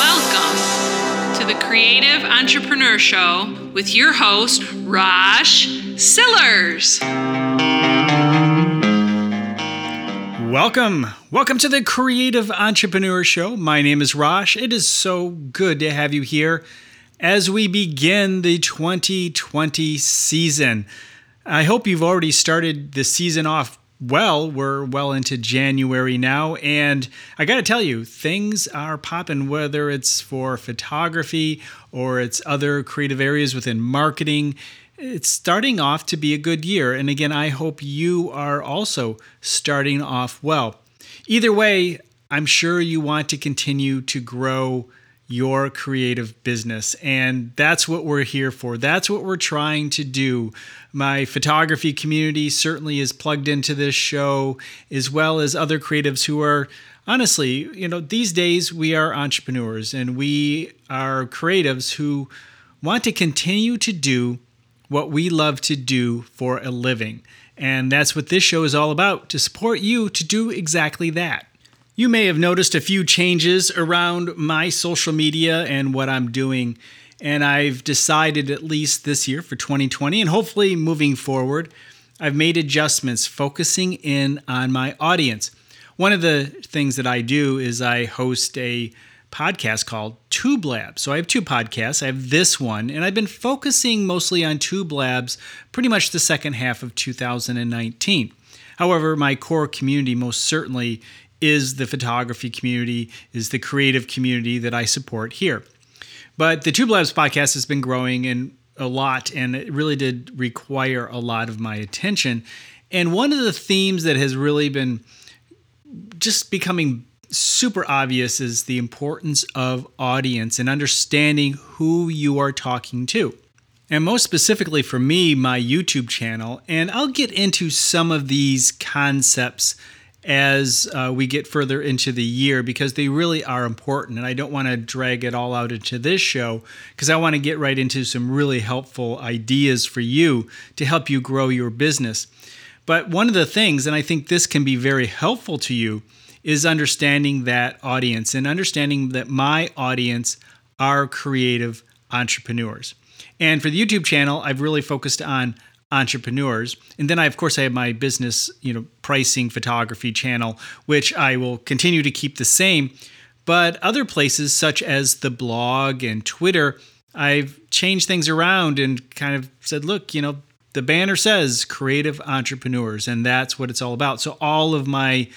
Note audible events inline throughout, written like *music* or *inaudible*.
Welcome to the Creative Entrepreneur Show with your host, Rosh Sillars. Welcome. Welcome to the Creative Entrepreneur Show. My name is Rosh. It is so good to have you here as we begin the 2020 season. I hope you've already started the season off well. We're well into January now, and I got to tell you, things are popping, whether it's for photography or it's other creative areas within marketing it's starting off to be a good year. And again, I hope you are also starting off well. Either way, I'm sure you want to continue to grow your creative business. And that's what we're here for. That's what we're trying to do. My photography community certainly is plugged into this show, as well as other creatives who are honestly, you know, these days we are entrepreneurs and we are creatives who want to continue to do what we love to do for a living. And that's what this show is all about to support you to do exactly that. You may have noticed a few changes around my social media and what I'm doing. And I've decided, at least this year for 2020, and hopefully moving forward, I've made adjustments focusing in on my audience. One of the things that I do is I host a podcast called Tube Labs. So I have two podcasts. I have this one, and I've been focusing mostly on Tube Labs pretty much the second half of 2019. However, my core community most certainly is the photography community, is the creative community that I support here. But the Tube Labs podcast has been growing and a lot, and it really did require a lot of my attention. And one of the themes that has really been just becoming super obvious is the importance of audience and understanding who you are talking to. And most specifically for me, my YouTube channel, and I'll get into some of these concepts as uh, we get further into the year because they really are important. And I don't want to drag it all out into this show because I want to get right into some really helpful ideas for you to help you grow your business. But one of the things, and I think this can be very helpful to you, is understanding that audience and understanding that my audience are creative entrepreneurs. And for the YouTube channel, I've really focused on entrepreneurs. And then I of course I have my business, you know, pricing photography channel, which I will continue to keep the same. But other places such as the blog and Twitter, I've changed things around and kind of said, look, you know, the banner says creative entrepreneurs, and that's what it's all about. So all of my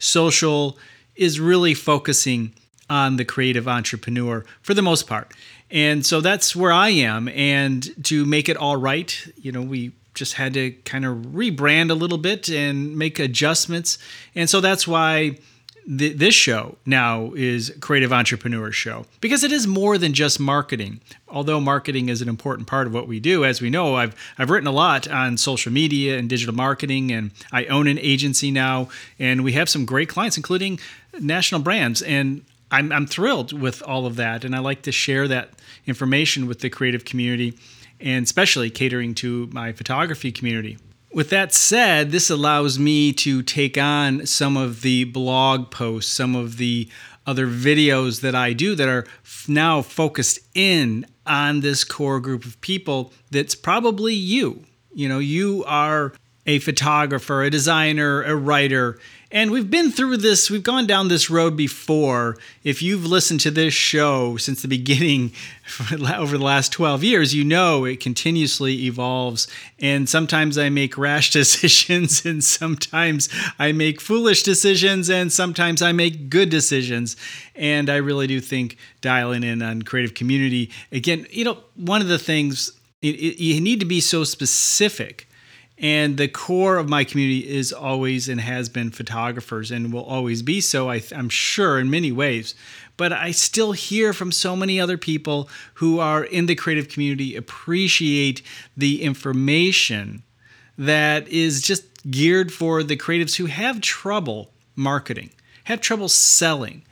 social is really focusing on the creative entrepreneur for the most part. And so that's where I am. And to make it all right, you know, we just had to kind of rebrand a little bit and make adjustments. And so that's why th- this show now is Creative Entrepreneur Show because it is more than just marketing. Although marketing is an important part of what we do, as we know, I've I've written a lot on social media and digital marketing, and I own an agency now, and we have some great clients, including national brands, and I'm I'm thrilled with all of that, and I like to share that information with the creative community, and especially catering to my photography community. With that said, this allows me to take on some of the blog posts, some of the other videos that I do that are now focused in on this core group of people that's probably you. You know, you are a photographer, a designer, a writer, and we've been through this, we've gone down this road before. If you've listened to this show since the beginning *laughs* over the last 12 years, you know it continuously evolves. And sometimes I make rash *laughs* decisions, and sometimes I make foolish decisions, and sometimes I make good decisions. And I really do think dialing in on creative community, again, you know, one of the things, you need to be so specific and the core of my community is always and has been photographers and will always be so, I am sure, in many ways. But I still hear from so many other people who are in the creative community appreciate the information that is just geared for the creatives who have trouble marketing, have trouble selling.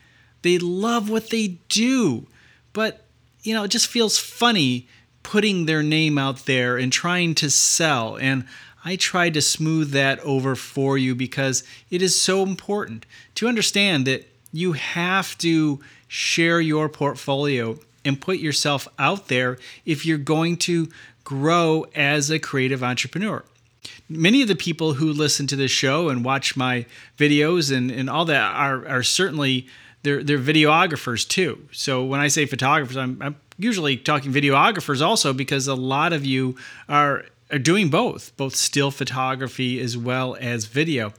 They love what they do, but you know, it just feels funny putting their name out there and trying to sell. And I tried to smooth that over for you because it is so important to understand that You have to share your portfolio and put yourself out there if you're going to grow as a creative entrepreneur. Many of the people who listen to this show and watch my videos and, and all that are, are certainly they're, they're videographers too. So when I say photographers, I'm, I'm usually talking videographers also because a lot of you are, are doing both, both still photography as well as video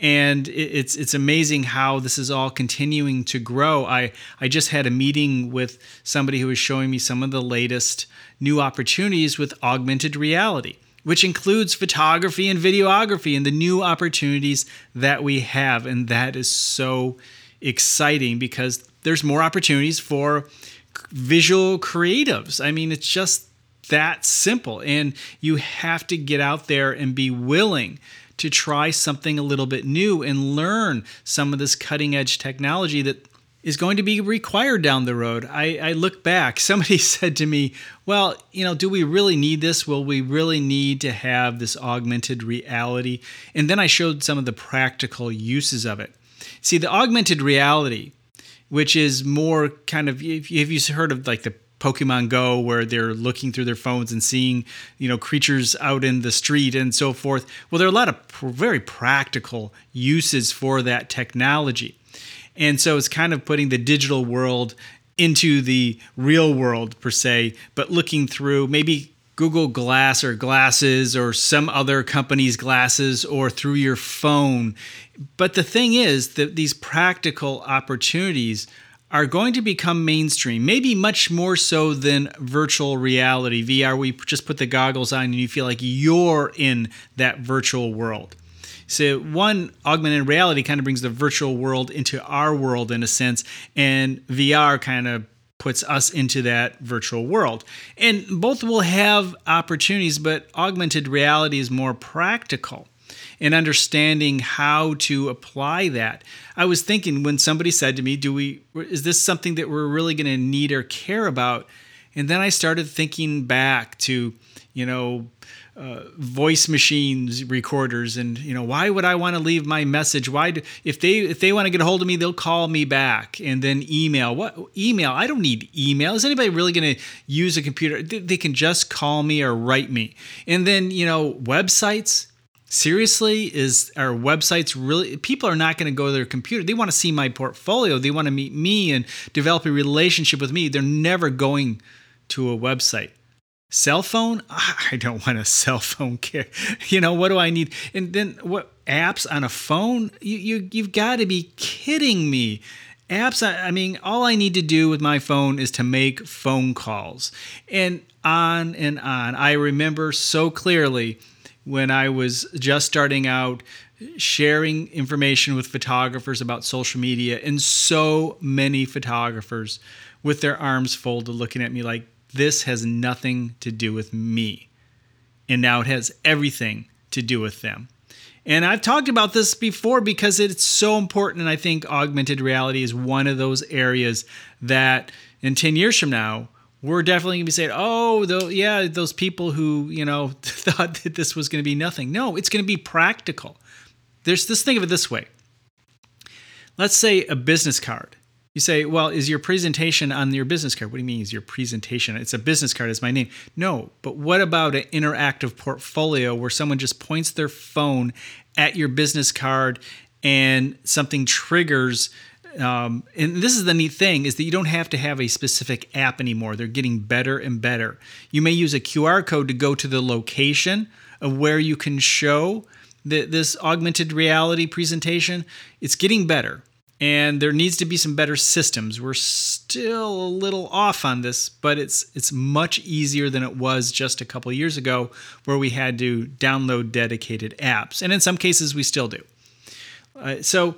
and it's it's amazing how this is all continuing to grow. I I just had a meeting with somebody who was showing me some of the latest new opportunities with augmented reality, which includes photography and videography and the new opportunities that we have, and that is so exciting because there's more opportunities for visual creatives. I mean, it's just that simple, and you have to get out there and be willing to try something a little bit new and learn some of this cutting edge technology that is going to be required down the road. I, I, look back, *laughs* somebody said to me, Well, you know, do we really need this? Will we really need to have this augmented reality? And then I showed some of the practical uses of it. See, the augmented reality, which is more kind of, if you've heard of like the Pokemon Go where they're looking through their phones and seeing, you know, creatures out in the street and so forth. Well, there are a lot of pr- very practical uses for that technology. And so it's kind of putting the digital world into the real world per se, but looking through maybe Google Glass or glasses or some other company's glasses or through your phone. But the thing is that these practical opportunities are going to become mainstream, maybe much more so than virtual reality, VR, we just put the goggles on and you feel like you're in that virtual world. So, one, augmented reality kind of brings the virtual world into our world in a sense, and VR kind of puts us into that virtual world. And both will have opportunities, but augmented reality is more practical and understanding how to apply that. I was thinking when somebody said to me, "Do we is this something that we're really going to need or care about?" And then I started thinking back to, you know, uh, voice machines recorders and you know why would i want to leave my message? Why do, if they if they want to get a hold of me they'll call me back. And then email. What email? I don't need email. Is anybody really going to use a computer? They, they can just call me or write me. And then you know websites seriously is our websites really people are not going to go to their computer. They want to see my portfolio. They want to meet me and develop a relationship with me. They're never going to a website. Cell phone? *laughs* I don't want a cell phone *laughs* care. You know what do i need? And then what apps on a phone? You, you you've got to be kidding me. Apps i mean all i need to do with my phone is to make phone calls. And on and on. I remember so clearly when I was just starting out sharing information with photographers about social media, and so many photographers with their arms folded looking at me like, this has nothing to do with me. And now it has everything to do with them. And I've talked about this before because it's so important. And I think augmented reality is one of those areas that in 10 years from now, we're definitely going to be saying, oh, yeah, those people who, you know, *laughs* thought that this was going to be nothing. No, it's going to be practical. There's this, think of it this way. Let's say a business card. You say, well, is your presentation on your business card? What do you mean is your presentation? It's a business card, it's my name. No, but what about an interactive portfolio where someone just points their phone at your business card and something triggers um, and this is the neat thing is that you don't have to have a specific app anymore. They're getting better and better. You may use a qr code to go to the location of where you can show the, this augmented reality presentation. It's getting better and there needs to be some better systems. We're still a little off on this but it's it's much easier than it was just a couple years ago where we had to download dedicated apps. And in some cases we still do. Uh, so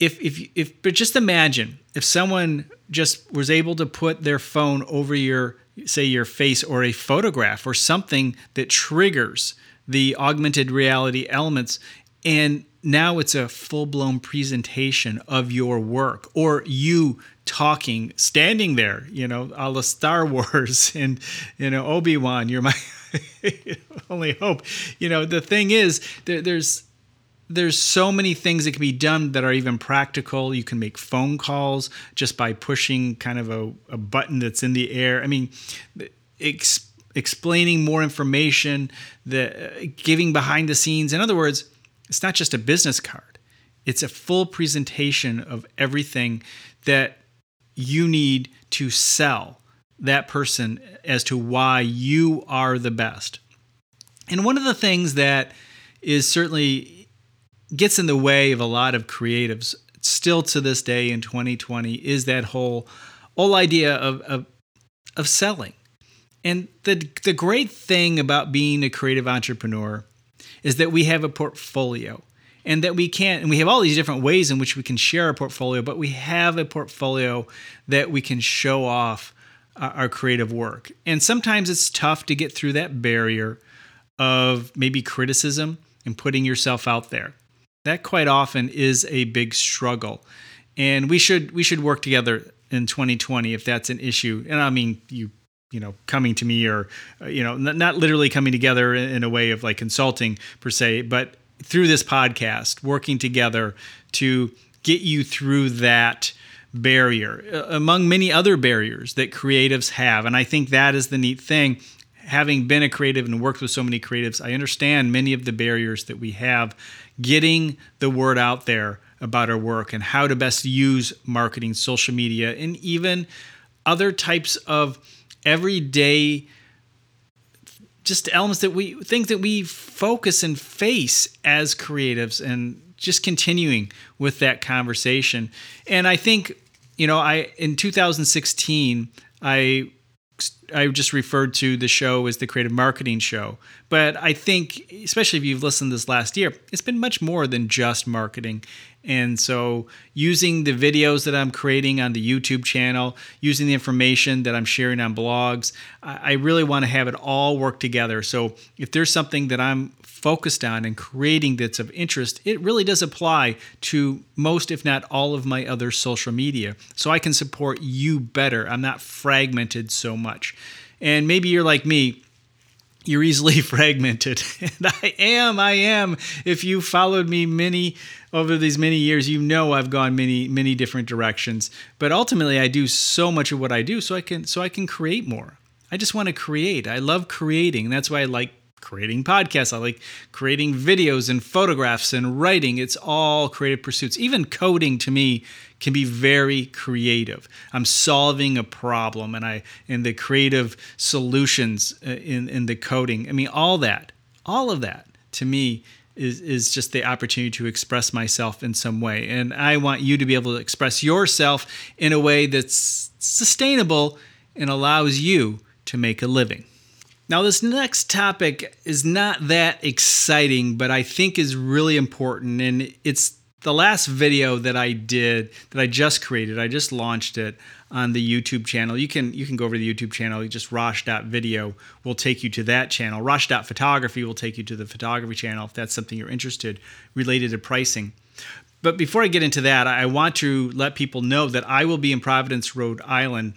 if if if but just imagine if someone just was able to put their phone over your say your face or a photograph or something that triggers the augmented reality elements and now it's a full-blown presentation of your work or you talking standing there you know a la star wars *laughs* and you know obi-wan you're my *laughs* only hope. You know the thing is there, there's there's so many things that can be done that are even practical. You can make phone calls just by pushing kind of a, a button that's in the air. I mean, ex- explaining more information, the uh, giving behind the scenes. In other words, it's not just a business card. It's a full presentation of everything that you need to sell that person as to why you are the best. And one of the things that is certainly gets in the way of a lot of creatives still to this day in 2020 is that whole whole idea of, of, of selling. And the the great thing about being a creative entrepreneur is that we have a portfolio and that we can't and we have all these different ways in which we can share our portfolio but we have a portfolio that we can show off uh, our creative work and sometimes it's tough to get through that barrier of maybe criticism and putting yourself out there that quite often is a big struggle. And we should we should work together in 2020 if that's an issue. And i mean you you know coming to me or uh, you know not literally coming together in a way of like consulting per se but through this podcast working together to get you through that barrier among many other barriers that creatives have. And i think that is the neat thing. Having been a creative and worked with so many creatives, I understand many of the barriers that we have getting the word out there about our work and how to best use marketing, social media, and even other types of everyday just elements that we think that we focus and face as creatives and just continuing with that conversation. And I think, you know, I in 2016, I I just referred to the show as the creative marketing show. But I think, especially if you've listened this last year, it's been much more than just marketing. And so, using the videos that I'm creating on the YouTube channel, using the information that I'm sharing on blogs, I really want to have it all work together. So, if there's something that I'm focused on and creating that's of interest, it really does apply to most, if not all, of my other social media. So I can support you better. I'm not fragmented so much. And maybe you're like me. You're easily *laughs* fragmented. *laughs* And I am, I am. If you followed me many over these many years, you know I've gone many, many different directions. But ultimately I do so much of what I do so I can so I can create more. I just want to create. I love creating. That's why I like creating podcasts. I like creating videos and photographs and writing. It's all creative pursuits. Even coding to me can be very creative. I'm solving a problem and I and the creative solutions uh, in in the coding. I mean all that. All of that to me is, is just the opportunity to express myself in some way. And I want you to be able to express yourself in a way that's sustainable and allows you to make a living. Now, this next topic is not that exciting, but I think is really important. And it's the last video that I did that I just created. I just launched it on the YouTube channel. You can you can go over to the YouTube channel. Just Rosh.video will take you to that channel. Rosh.photography will take you to the photography channel if that's something you're interested related to pricing. But before I get into that, I want to let people know that I will be in Providence, Rhode Island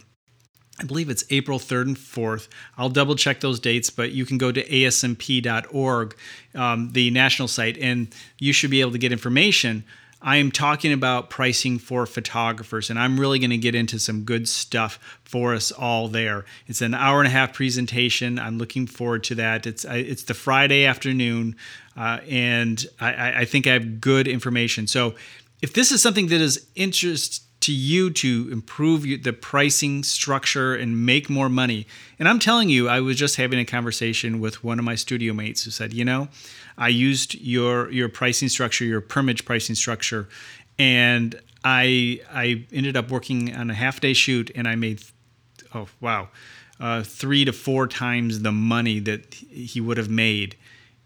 I believe it's April 3rd and 4th. I'll double check those dates, but you can go to asmp.org, um, the national site, and you should be able to get information. I am talking about pricing for photographers, and I'm really going to get into some good stuff for us all there. It's an hour and a half presentation. I'm looking forward to that. It's it's the Friday afternoon, uh, and I, I think I have good information. So, if this is something that is interest to you to improve the pricing structure and make more money. And I'm telling you, I was just having a conversation with one of my studio mates who said, you know, I used your your pricing structure, your permage pricing structure, and I I ended up working on a half day shoot and I made oh wow, uh, three to four times the money that he would have made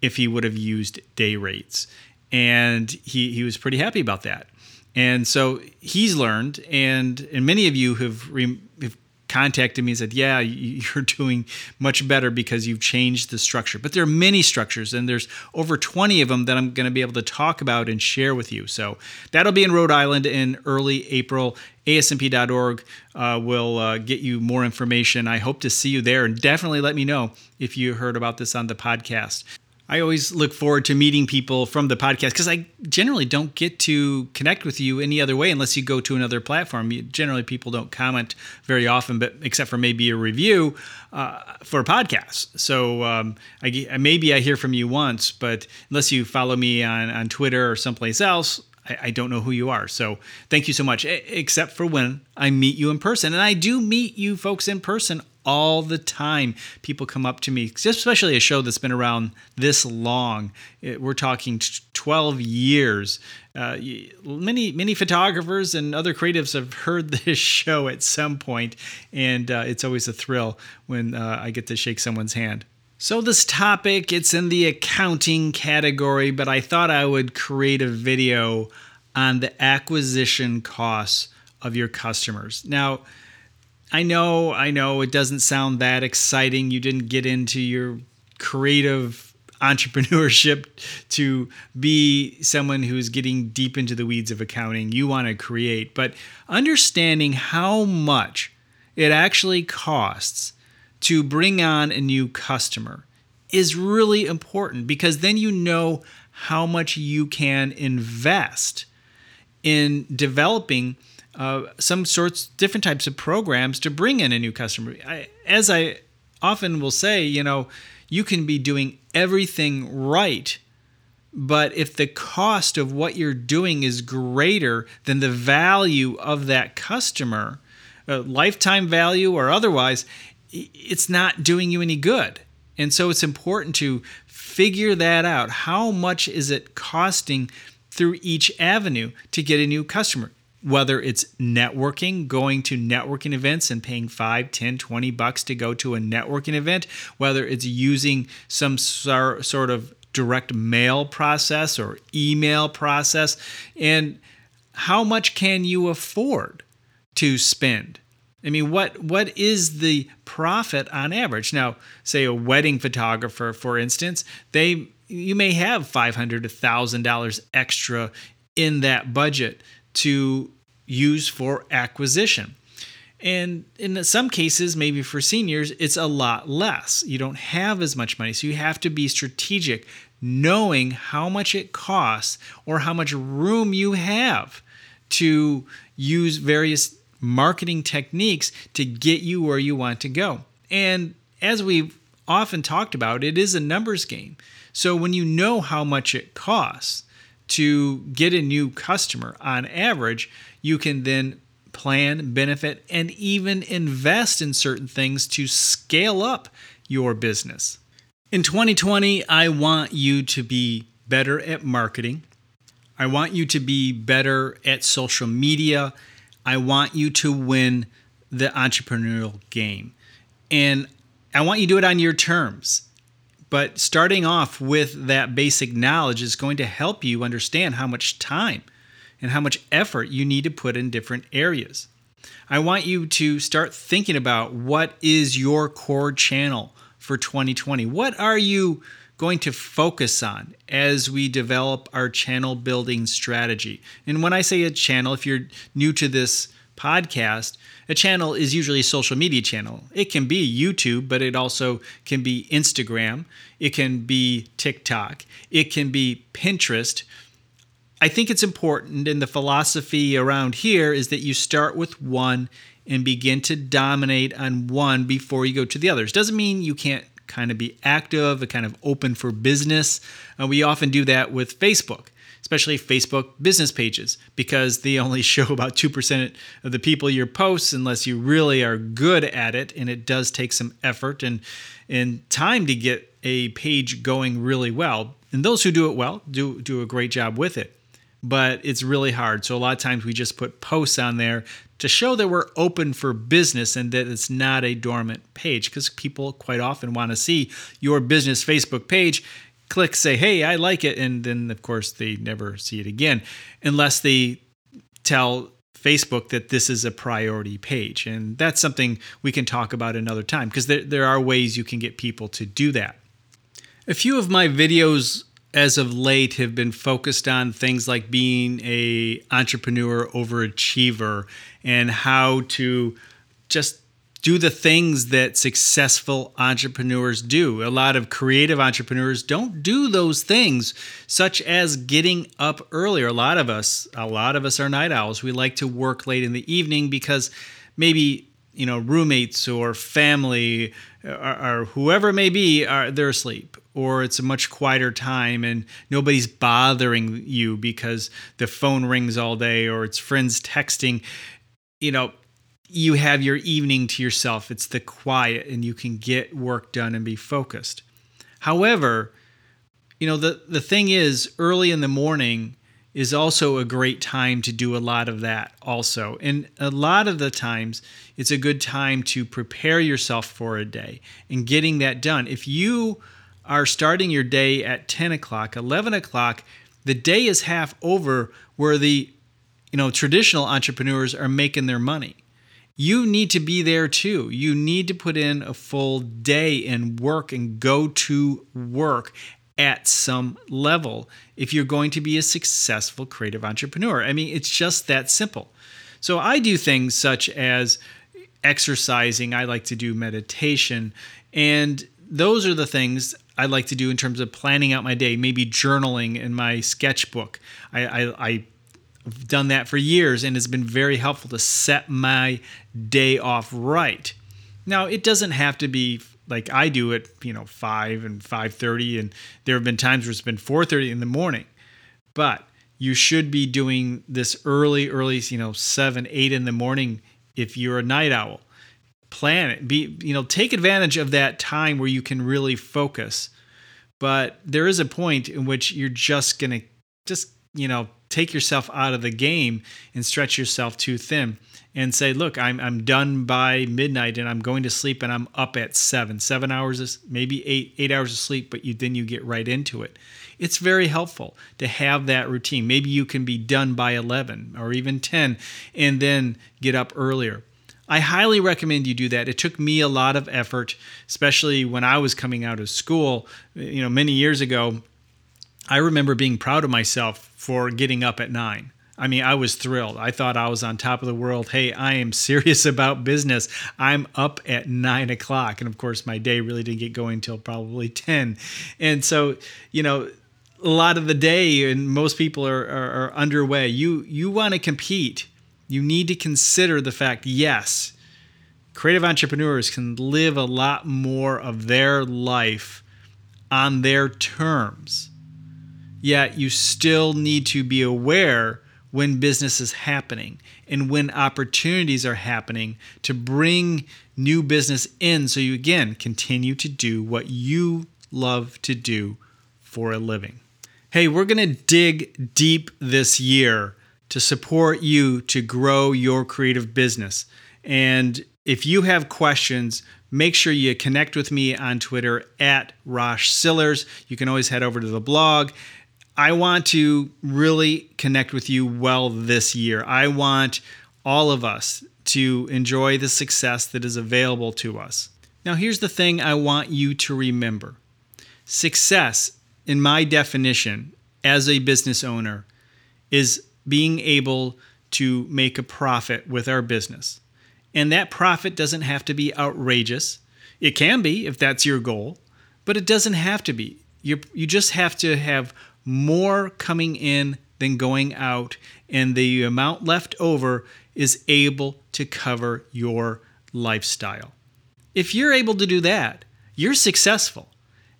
if he would have used day rates. And he, he was pretty happy about that. And so he's learned, and and many of you have, re, have contacted me and said, "Yeah, *laughs* you're doing much better because you've changed the structure." But there are many structures, and there's over 20 of them that I'm going to be able to talk about and share with you. So that'll be in Rhode Island in early April. ASMP.org uh, will uh, get you more information. I hope to see you there, and definitely let me know if you heard about this on the podcast. I always look forward to meeting people from the podcast because I generally don't get to connect with you any other way unless you go to another platform. You, generally, people don't comment very often, but except for maybe a review uh, for podcasts. So um, I, maybe I hear from you once, but unless you follow me on, on Twitter or someplace else, I, I don't know who you are. So thank you so much, except for when I meet you in person. And I do meet you folks in person all the time. People come up to me, especially a show that's been around this long. It, we're talking 12 years. Uh, many many photographers and other creatives have heard *laughs* this show at some point, and uh, it's always a thrill when uh, I get to shake someone's hand. So this topic, it's in the accounting category, but I thought I would create a video on the acquisition costs of your customers. Now, I know, I know it doesn't sound that exciting. You didn't get into your creative entrepreneurship to be someone who's getting deep into the weeds of accounting. You want to create, but understanding how much it actually costs to bring on a new customer is really important because then you know how much you can invest in developing uh, some sorts, different types of programs to bring in a new customer. I, as I often will say, you know, you can be doing everything right, but if the cost of what you're doing is greater than the value of that customer, uh, lifetime value or otherwise, it's not doing you any good. And so it's important to figure that out. How much is it costing through each avenue to get a new customer? Whether it's networking, going to networking events and paying 5, 10, 20 bucks to go to a networking event, whether it's using some sort of direct mail process or email process, and how much can you afford to spend? I mean, what what is the profit on average? Now, say a wedding photographer, for instance, they you may have five hundred to thousand dollars extra in that budget to use for acquisition. And in some cases, maybe for seniors, it's a lot less. You don't have as much money. So you have to be strategic, knowing how much it costs or how much room you have to use various marketing techniques to get you where you want to go. And as we've often talked about, it is a numbers game. So when you know how much it costs to get a new customer on average, you can then plan, benefit, and even invest in certain things to scale up your business. In 2020, I want you to be better at marketing. I want you to be better at social media I want you to win the entrepreneurial game. And I want you to do it on your terms. But starting off with that basic knowledge is going to help you understand how much time and how much effort you need to put in different areas. I want you to start thinking about what is your core channel for 2020? What are you going to focus on as we develop our channel building strategy. And when I say a channel, if you're new to this podcast, a channel is usually a social media channel. It can be YouTube, but it also can be Instagram, it can be TikTok, it can be Pinterest. I think it's important, and the philosophy around here is that you start with one and begin to dominate on one before you go to the others. Doesn't mean you can't kind of be active, a kind of open for business. Uh, we often do that with Facebook, especially Facebook business pages, because they only *laughs* show about 2% of the people your posts unless you really are good at it. And it does take some effort and, and time to get a page going really well. And those who do it well do, do a great job with it but it's really hard. So a lot of times we just put posts on there to show that we're open for business and that it's not a dormant page because people quite often want to see your business Facebook page. Click, say, hey, I like it. And then, of course, they never see it again unless they tell Facebook that this is a priority page. And that's something we can talk about another time because there, there are ways you can get people to do that. A few of my videos as of late have been focused on things like being a entrepreneur overachiever and how to just do the things that successful entrepreneurs do. A lot of creative entrepreneurs don't do those things, such as getting up earlier. A lot of us, a lot of us are night owls. We like to work late in the evening because maybe you know roommates or family uh, or, or whoever it may be are they're asleep or it's a much quieter time and nobody's bothering you because the phone rings all day or it's friends texting you know you have your evening to yourself. It's the quiet and you can get work done and be focused. However, you know, the, the thing is, early in the morning is also a great time to do a lot of that, also. And a lot of the times, it's a good time to prepare yourself for a day and getting that done. If you are starting your day at 10 o'clock, 11 o'clock, the day is half over where the you know traditional entrepreneurs are making their money you need to be there too. You need to put in a full day and work and go to work at some level if you're going to be a successful creative entrepreneur. I mean, it's just that simple. So I do things such as exercising, I like to do meditation, and those are the things I like to do in terms of planning out my day, maybe journaling in my sketchbook. I, I, I done that for years and it's been very helpful to set my day off right. Now, it doesn't have to be like I do at, you know, 5 and 5:30 and there have been times where it's been 4:30 in the morning. But you should be doing this early early, you know, 7, 8 in the morning if you're a night owl. Plan it. Be, you know, take advantage of that time where you can really focus. But there is a point in which you're just going to just, you know, take yourself out of the game and stretch yourself too thin and say, look, I'm, I'm done by midnight and I'm going to sleep and I'm up at seven, seven hours, of, maybe eight, eight hours of sleep, but you, then you get right into it. It's very helpful to have that routine. Maybe you can be done by 11 or even 10 and then get up earlier. I highly recommend you do that. It took me a lot of effort, especially when I was coming out of school, you know, many years ago. I remember being proud of myself for getting up at nine. I mean, I was thrilled. I thought I was on top of the world. Hey, I am *laughs* serious about business. I'm up at nine o'clock. And of course, my day really didn't get going until probably *laughs* 10. And so, you know, a lot of the day, and most people are, are, are underway. You, you want to compete. You need to consider the fact yes, creative entrepreneurs can live a lot more of their life on their terms Yet you still need to be aware when business is happening and when opportunities are happening to bring new business in so you again continue to do what you love to do for a living. Hey, we're going to dig deep this year to support you to grow your creative business. And if you have questions, make sure you connect with me on Twitter at Rosh Sillars. You can always head over to the blog I want to really connect with you well this year. I want all of us to enjoy the success that is available to us. Now, here's the thing I want you to remember success, in my definition as a business owner, is being able to make a profit with our business. And that profit doesn't have to be outrageous. It can be if that's your goal, but it doesn't have to be. You, you just have to have more coming in than going out, and the amount left over is able to cover your lifestyle. If you're able to do that, you're successful.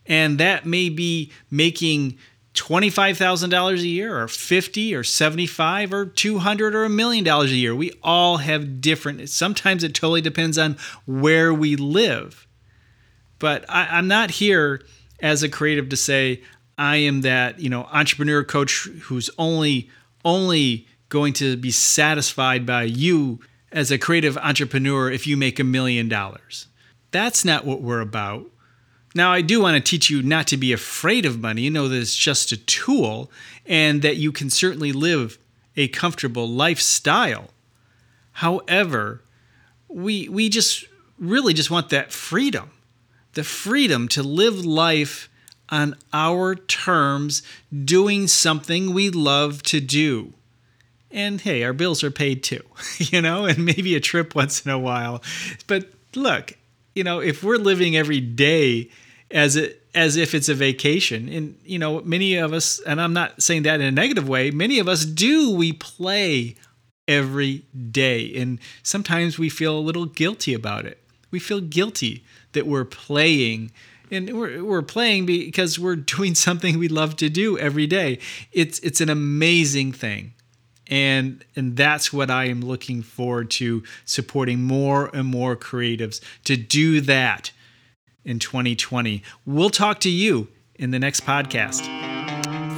And that may be making $25,000 a year or 50 or 75 or 200 or a million dollars a year. We all have different sometimes it totally depends on where we live. But I, am not here as a creative to say I am that, you know, entrepreneur coach who's only only going to be satisfied by you as a creative entrepreneur if you make a million dollars. That's not what we're about. Now, I do want to teach you not to be afraid of money. You know that it's just a tool and that you can certainly live a comfortable lifestyle. However, we, we just really just want that freedom the freedom to live life on our terms, doing something we love to do. And hey, our bills are paid too, *laughs* you know, and maybe a trip once in a while. But look, you know, if we're living every day as it as if it's a vacation, and you know, many of us, and I'm not saying that in a negative way, many of us do. We play every day, and sometimes we feel a little guilty about it. We feel guilty that we're playing and we're, we're playing because we're *laughs* doing something we love to do every day it's it's an amazing thing and and that's what I am looking forward to supporting more and more creatives to do that in 2020. We'll talk to you in the next podcast.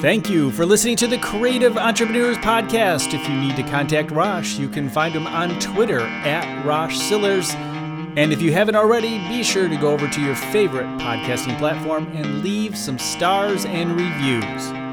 Thank you for listening to the Creative Entrepreneurs Podcast. If you need to contact Rosh, you can find him on Twitter at Rosh Sillars. And if you haven't already, be sure to go over to your favorite podcasting platform and leave some stars and reviews.